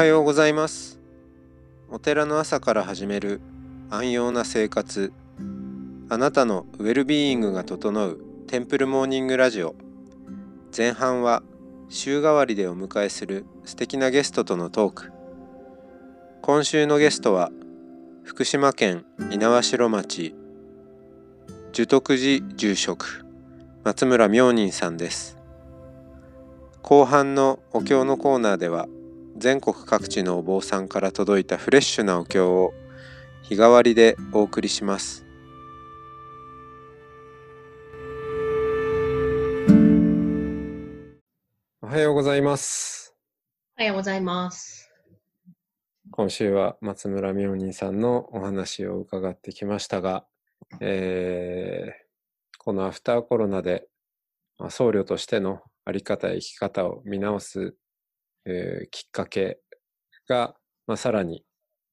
はようございます。お寺の朝から始める安養な生活。あなたのウェルビーイングが整うテンプルモーニングラジオ。前半は週替わりでお迎えする素敵なゲストとのトーク。今週のゲストは福島県猪苗代町。寿徳寺住職松村明仁さんです。後半のお経のコーナーでは全国各地のお坊さんから届いたフレッシュなお経を日替わりでお送りしますおはようございますおはようございます。今週は松村明仁さんのお話を伺ってきましたが、えーこのアフターコロナで、まあ、僧侶としてのあり方や生き方を見直す、えーきっかけが、まあ、さらに、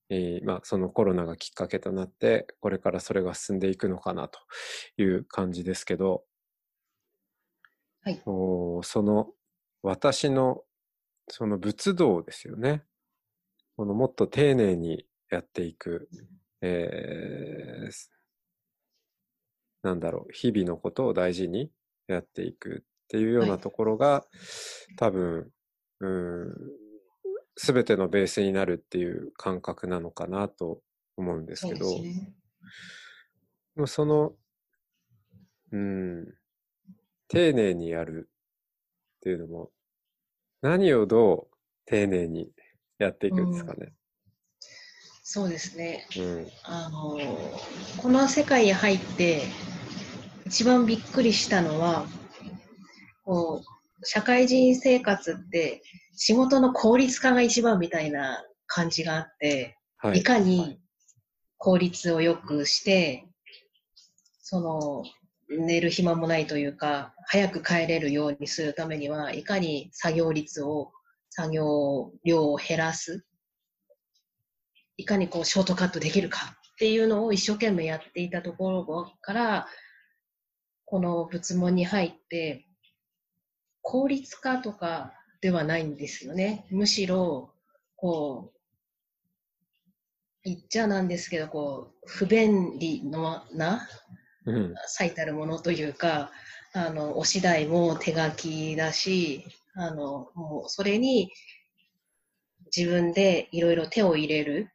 えーまあ、そのコロナがきっかけとなってこれからそれが進んでいくのかなという感じですけど、はい。おーその私のその仏道ですよね。このもっと丁寧にやっていく、えーなんだろう、日々のことを大事にやっていくっていうようはない。ところが、多分、うん、すべてのベースになるっていう感覚なのかなと思うんですそうけど、ですね。その、うん、丁寧にやるっていうのも、何をどう丁寧にやっていくんですかね。そうですね。うん。あの、この世界に入って、一番びっくりしたのは、こう、社会人生活って仕事の効率化が一番みたいな感じがあって、はいい。かに効率を良くして、その、寝る暇もないというか、早く帰れるようにするためには、いかに作業率を、作業量を減らす、いかにこうショートカットできるかっていうのを一生懸命やっていたところから、この仏門に入って、効率化とかではないんですよね。むしろ、こう、言っちゃなんですけど、こう、不便利のなうん。最たるものというか、あの、お次第も手書きだし、あの、もうそれに自分でいろいろ手を入れる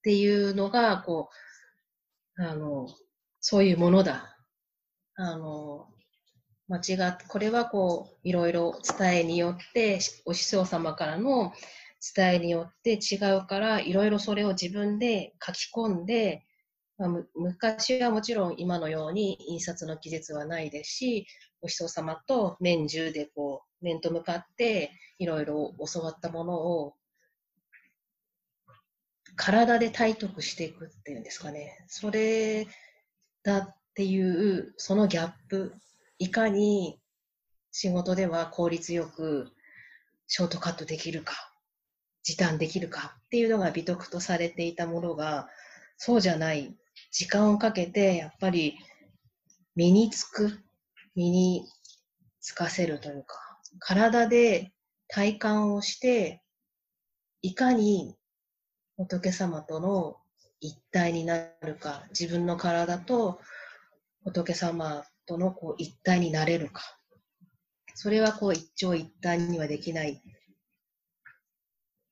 っていうのが、こう、あの、そういうものだ。あの、間違っ、これはこう、いろいろ伝えによって、お師匠様からの伝えによって違うから、いろいろそれを自分で書き込んで、まあ、む昔はもちろん今のように印刷の技術はないですし、お師匠様と面中でこう、面と向かっていろいろ教わったものを体で体得していくっていうんですかね。それだっていう、そのギャップ、いかに仕事では効率よくショートカットできるか、時短できるかっていうのが美徳とされていたものが、そうじゃない。時間をかけて、やっぱり身につく、身につかせるというか、体で体感をして、いかに仏様との一体になるか、自分の体と仏様とのこう一体になれるか。それはこう一長一短にはできない。っ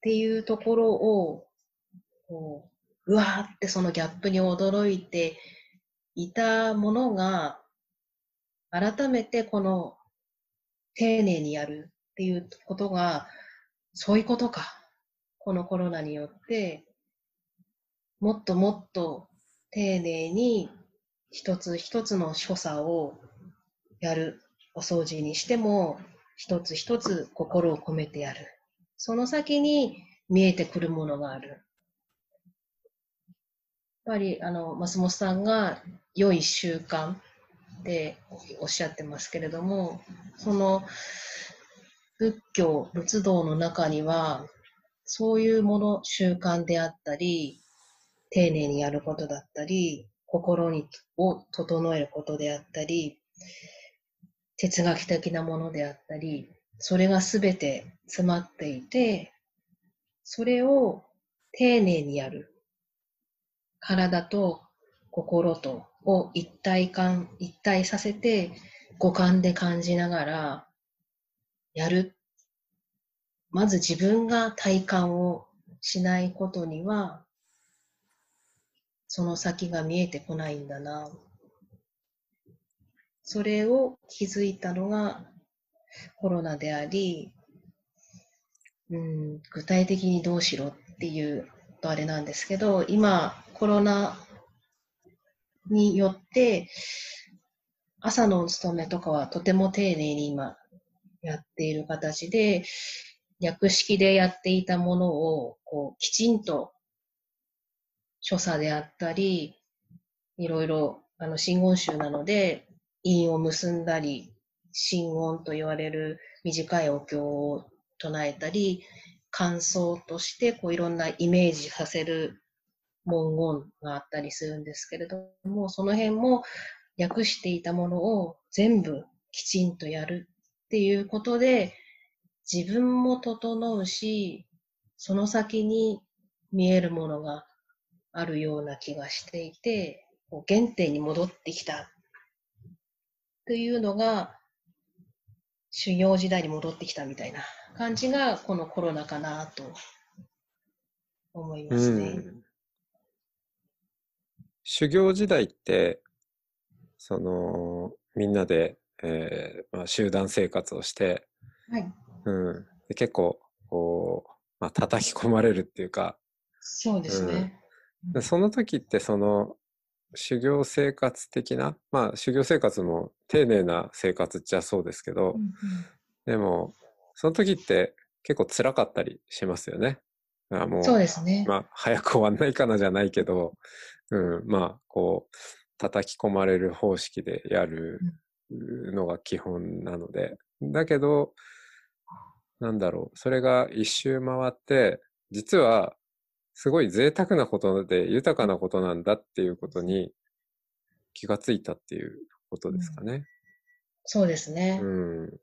ていうところを、こう、うわーってそのギャップに驚いていたものが、改めてこの丁寧にやるっていうことが、そういうことか。このコロナによって、もっともっと丁寧に一つ一つの所作をやる。お掃除にしても、一つ一つ心を込めてやる。その先に見えてくるものがある。やっぱり、あの、松本さんが良い習慣っておっしゃってますけれども、その仏教、仏道の中には、そういうもの、習慣であったり、丁寧にやることだったり、心にを整えることであったり、哲学的なものであったり、それがすべて詰まっていて、それを丁寧にやる。体と心とを一体感、一体させて五感で感じながらやる。まず自分が体感をしないことには、その先が見えてこないんだな。それを気づいたのがコロナであり、うん、具体的にどうしろっていうとあれなんですけど、今コロナによって朝のお勤めとかはとても丁寧に今やっている形で、略式でやっていたものをこうきちんと所作であったり、いろいろあの真言宗なので、韻を結んだり、真言と言われる短いお経を唱えたり、感想としてこういろんなイメージさせる文言があったりするんですけれども、その辺も訳していたものを全部きちんとやるっていうことで、自分も整うし、その先に見えるものがあるような気がしていて、原点に戻ってきたというのが、修行時代に戻ってきたみたいな感じが、このコロナかなと思いますね。うん、修行時代って、その、みんなで、えーまあ、集団生活をして、はい。うん、で結構、こう、まあ、叩き込まれるっていうか、そうですね。その時って、その、修行生活的な、まあ修行生活も丁寧な生活っちゃそうですけど、うんうん、でも、その時って結構辛かったりしますよね。あもうそうですね。まあ早く終わんないかなじゃないけど、うん、まあこう、叩き込まれる方式でやるのが基本なので。だけど、なんだろう、それが一周回って、実はすごい贅沢なことで豊かなことなんだっていうことに気がついたっていうことですかね。うん、そうですね。うん、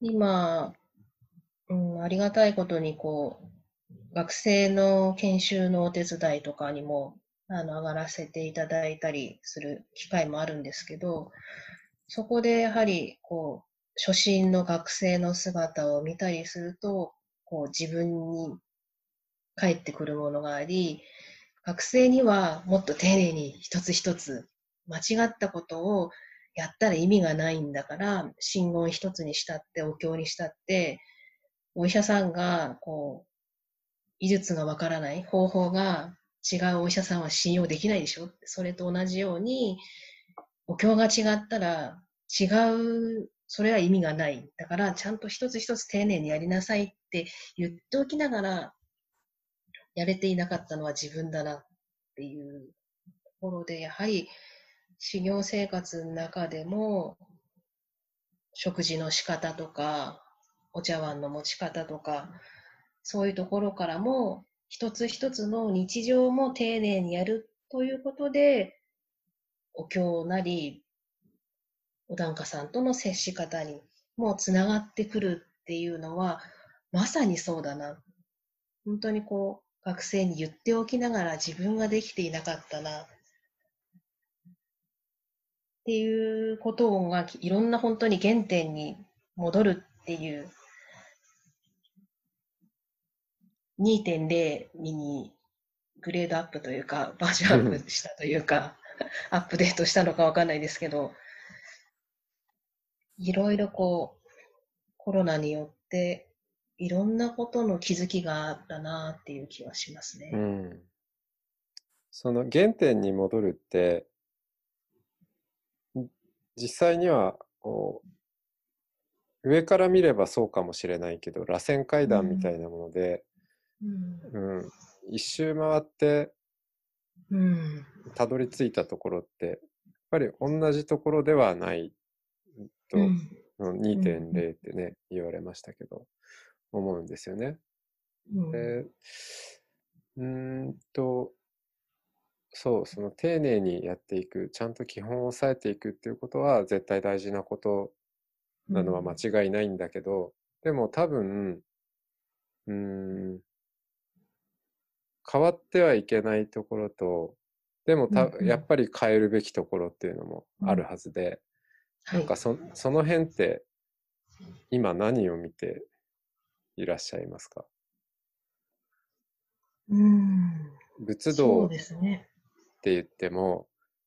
今、うん、ありがたいことにこう、学生の研修のお手伝いとかにもあの上がらせていただいたりする機会もあるんですけど、そこでやはりこう、初心の学生の姿を見たりすると、こう自分に返ってくるものがあり、学生にはもっと丁寧に一つ一つ間違ったことをやったら意味がないんだから、信言一つにしたって、お経にしたって、お医者さんが、こう、医術がわからない、方法が違うお医者さんは信用できないでしょ？それと同じように、お経が違ったら違う、それは意味がない。だから、ちゃんと一つ一つ丁寧にやりなさいって言っておきながら、やれていなかったのは自分だなっていうところで、やはり修行生活の中でも、食事の仕方とか、お茶碗の持ち方とか、そういうところからも、一つ一つの日常も丁寧にやるということで、お経なり、お檀家さんとの接し方にもつながってくるっていうのは、まさにそうだな。本当にこう、学生に言っておきながら自分ができていなかったな。っていうことがいろんな本当に原点に戻るっていう。2.0にグレードアップというかバージョンアップしたというかアップデートしたのかわかんないですけどいろいろこうコロナによっていろんなことの気づきがあったなっていう気はしますね。うん。その原点に戻るって、実際にはこう上から見ればそうかもしれないけど螺旋階段みたいなもので、うん、うん、一周回ってたどり着いたところってやっぱり同じところではないと、うん、2.0ってね、言われましたけど思うんですよね。うん、でうんとそう、その丁寧にやっていく、ちゃんと基本を押さえていくっていうことは絶対大事なことなのは間違いないんだけど、うん、でも多分、うん、変わってはいけないところと、でもた、うんうん。やっぱり変えるべきところっていうのもあるはずで、はい。なんか。そその辺って今何を見ていらっしゃいますか？うん。仏道っそうですね。て言っても、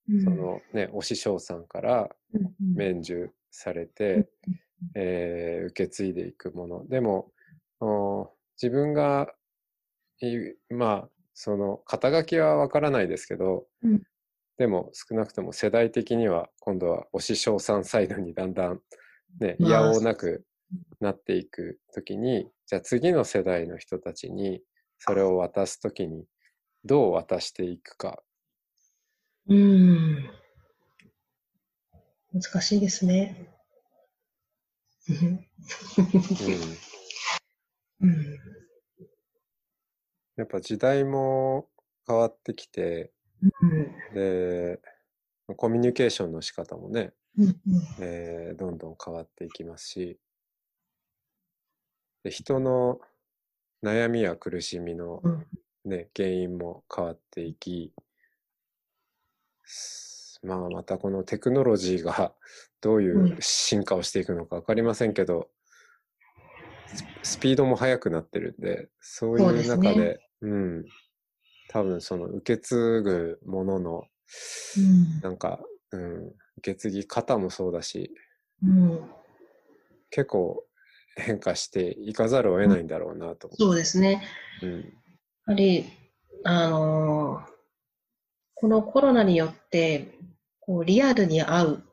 うんそのね、お師匠さんから免受されうんて、えー受け継いでいくもの。でも、お自分がいまあ、その肩書きはわからないですけど、うんでも少なくとも世代的には今度はお師匠さんサイドにだんだんね、いまあやおうなくなっていくときに、じゃあ次の世代の人たちにそれを渡すときにどう渡していくか。うん。難しいですね。うん。やっぱ時代も変わってきて、うんで、コミュニケーションの仕方もね、うんえーどんどん変わっていきますし、で人の悩みや苦しみのうん。ね、原因も変わっていき、すまあまたこのテクノロジーが どういううん。進化をしていくのか分かりませんけど、ススピードも速くなってるんで、そういうそうですね。中で、うん、多分その受け継ぐものの、うん。なんか、うん、受け継ぎ方もそうだし、うん。結構変化していかざるを得ないんだろうなと思そうですね。う。うん、やはり、あのーこのコロナによって、こうリアルに会う、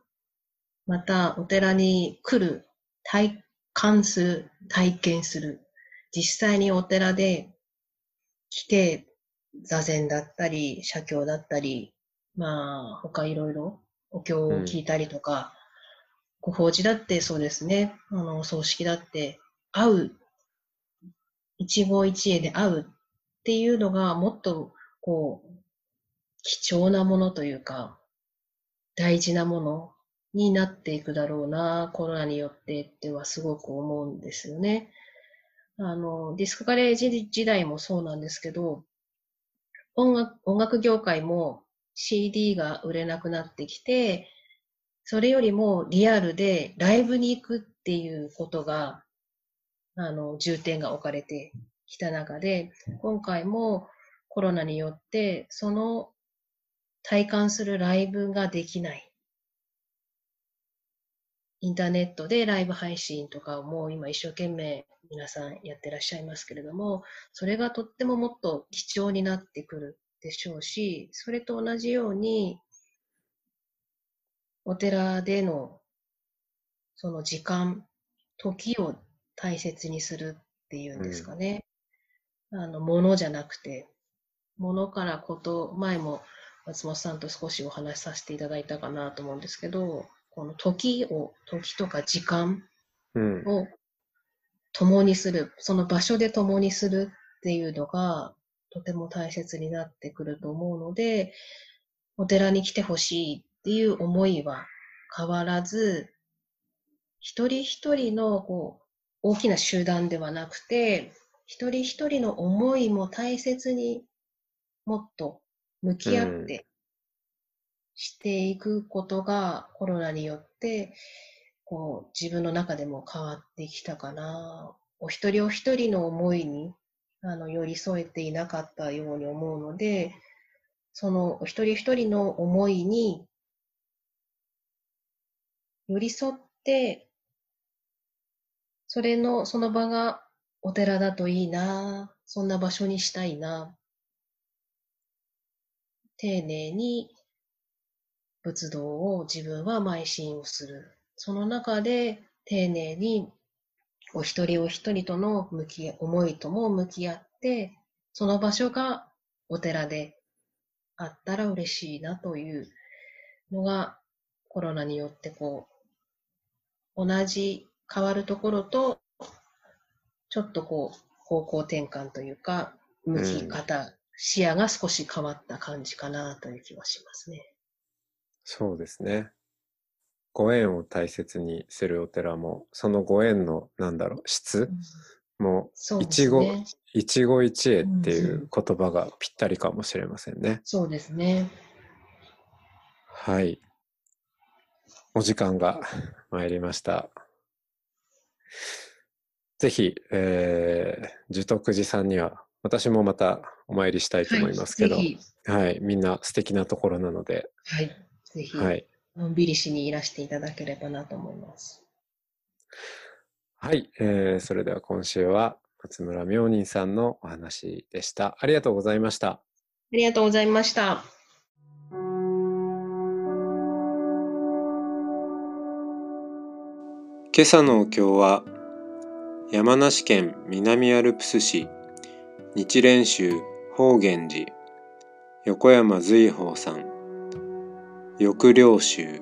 またお寺に来る、体感する、体験する、実際にお寺で来て、座禅だったり、写経だったり、まあ、他いろいろお経を聞いたりとか、ご法事だってそうですね、あの、葬式だって、会う、一期一会で会うっていうのがもっとこう貴重なものというか大事なものになっていくだろうなコロナによってってはすごく思うんですよね。あのディスクガレージ時代もそうなんですけど音楽音楽業界も CD が売れなくなってきてそれよりもリアルでライブに行くっていうことがあの重点が置かれてきた中で、今回もコロナによって、その体感するライブができない。インターネットでライブ配信とかをもう今一生懸命皆さんやってらっしゃいますけれども、それがとってももっと貴重になってくるでしょうし、それと同じように、お寺でのその時間、時を大切にするっていうんですかね。あの、ものじゃなくて、ものからこと、前も松本さんと少しお話しさせていただいたかなと思うんですけど、この時を、時とか時間うん、を共にする、その場所で共にするっていうのがとても大切になってくると思うので、お寺に来てほしいっていう思いは変わらず、一人一人のこう大きな集団ではなくて、一人一人の思いも大切にもっと向き合ってしていくことがコロナによってこう自分の中でも変わってきたかな。お一人お一人の思いにあの寄り添えていなかったように思うので、そのお一人一人の思いに寄り添って、それの、その場がお寺だといいな、そんな場所にしたいな。丁寧に仏道を自分は邁進をする。その中で丁寧にお一人お一人との向き思いとも向き合って、その場所がお寺であったら嬉しいなというのがコロナによってこう、同じ変わるところと、ちょっとこう、方向転換というか、向き方、うん、視野が少し変わった感じかなという気はしますね。そうですね。ご縁を大切にするお寺も、そのご縁の、なんだろう、質、うん、もう、一期、ね、一期一会っていう言葉がぴったりかもしれませんね。うん、そうですね。はい。お時間が 参りました。ぜひ、えー、樹徳寺さんには、私もまたお参りしたいと思いますけど、はい、はい、みんな素敵なところなので、はい、ぜひ、はい、のんびりしにいらしていただければなと思います。はい、えー、それでは今週は松村明仁さんのお話でした。ありがとうございました。ありがとうございました。今朝のお経は山梨県南アルプス市日蓮宗法源寺横山瑞宝さん抑領州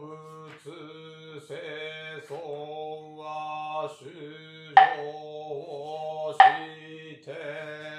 仏世尊は主上して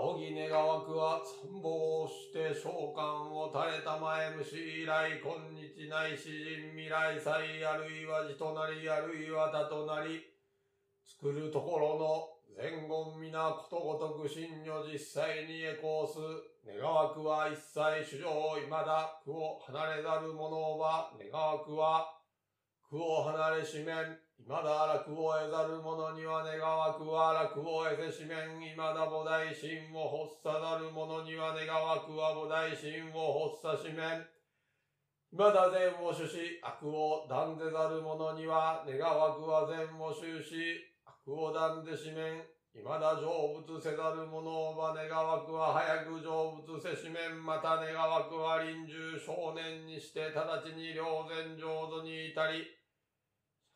願わくは参謀して召喚を垂れた前虫以来、今日ない詩人未来祭あるいは字となりあるいは他となり、作るところの前言皆ことごとく真如実際にエコース、願わくは一切主上未だ。苦を離れざる者は、願わくは苦を離れしめん、未だ楽を得ざる者には願わくは楽を得せしめん、未だ菩提心を発さざる者には願わくは菩提心を発さしめん。未だ善を主し、悪を断ぜざる者には願わくは善を修し、悪を断ぜしめん。未だ成仏せざる者は願わくは早く成仏せしめん。また願わくは臨終少年にして直ちに良善浄土に至り、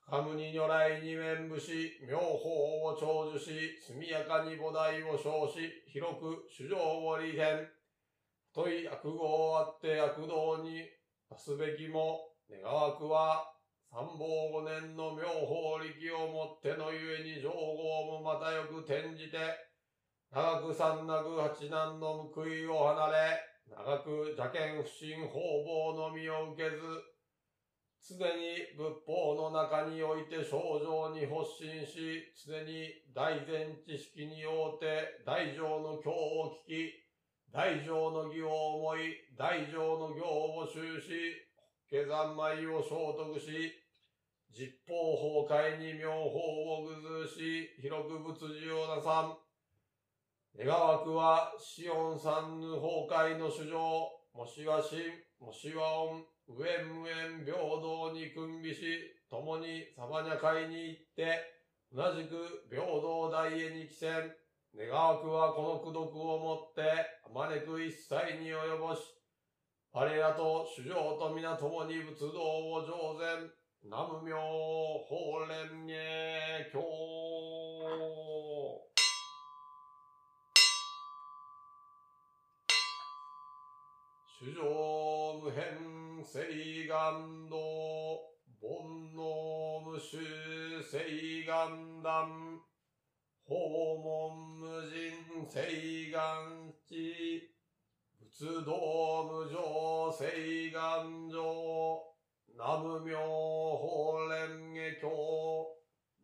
カムに如来に面武し、妙法を長寿し、速やかに菩提を称し、広く主情を利変。太い悪語をあって悪道に出すべきも、願わくは、三宝五年の妙法力をもってのゆえに上号もまたよく転じて、長く三なく八難の報いを離れ、長く邪剣不信方々のみを受けず、常に仏法の中において症状に発信し、常に大前知識によって大乗の教を聞き、大乗の義を思い、大乗の行を修し、下山米を聖徳し、実法崩壊に妙法を具ずし、広く仏事をなさん。願わくは、シオン三ぬ崩壊の主上、もしは真、もしは恩、無縁無縁平等に君美し、共にサバニャ会に行って、同じく平等大へに帰戦、願わくはこの功徳をもって、あまねく一切に及ぼし、我らと主上と皆共に仏道を上善、南無妙法蓮華経。主上無変聖願道、煩悩無臭聖願断、訪問無人聖願地、仏道無常聖願上、南無妙法蓮華経、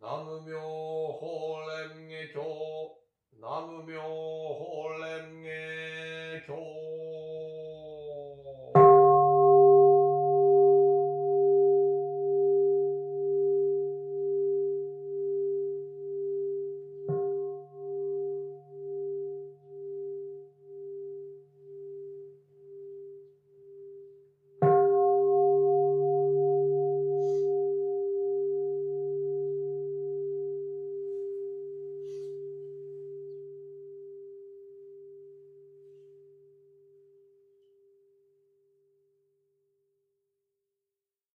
南無妙法蓮華経、南無妙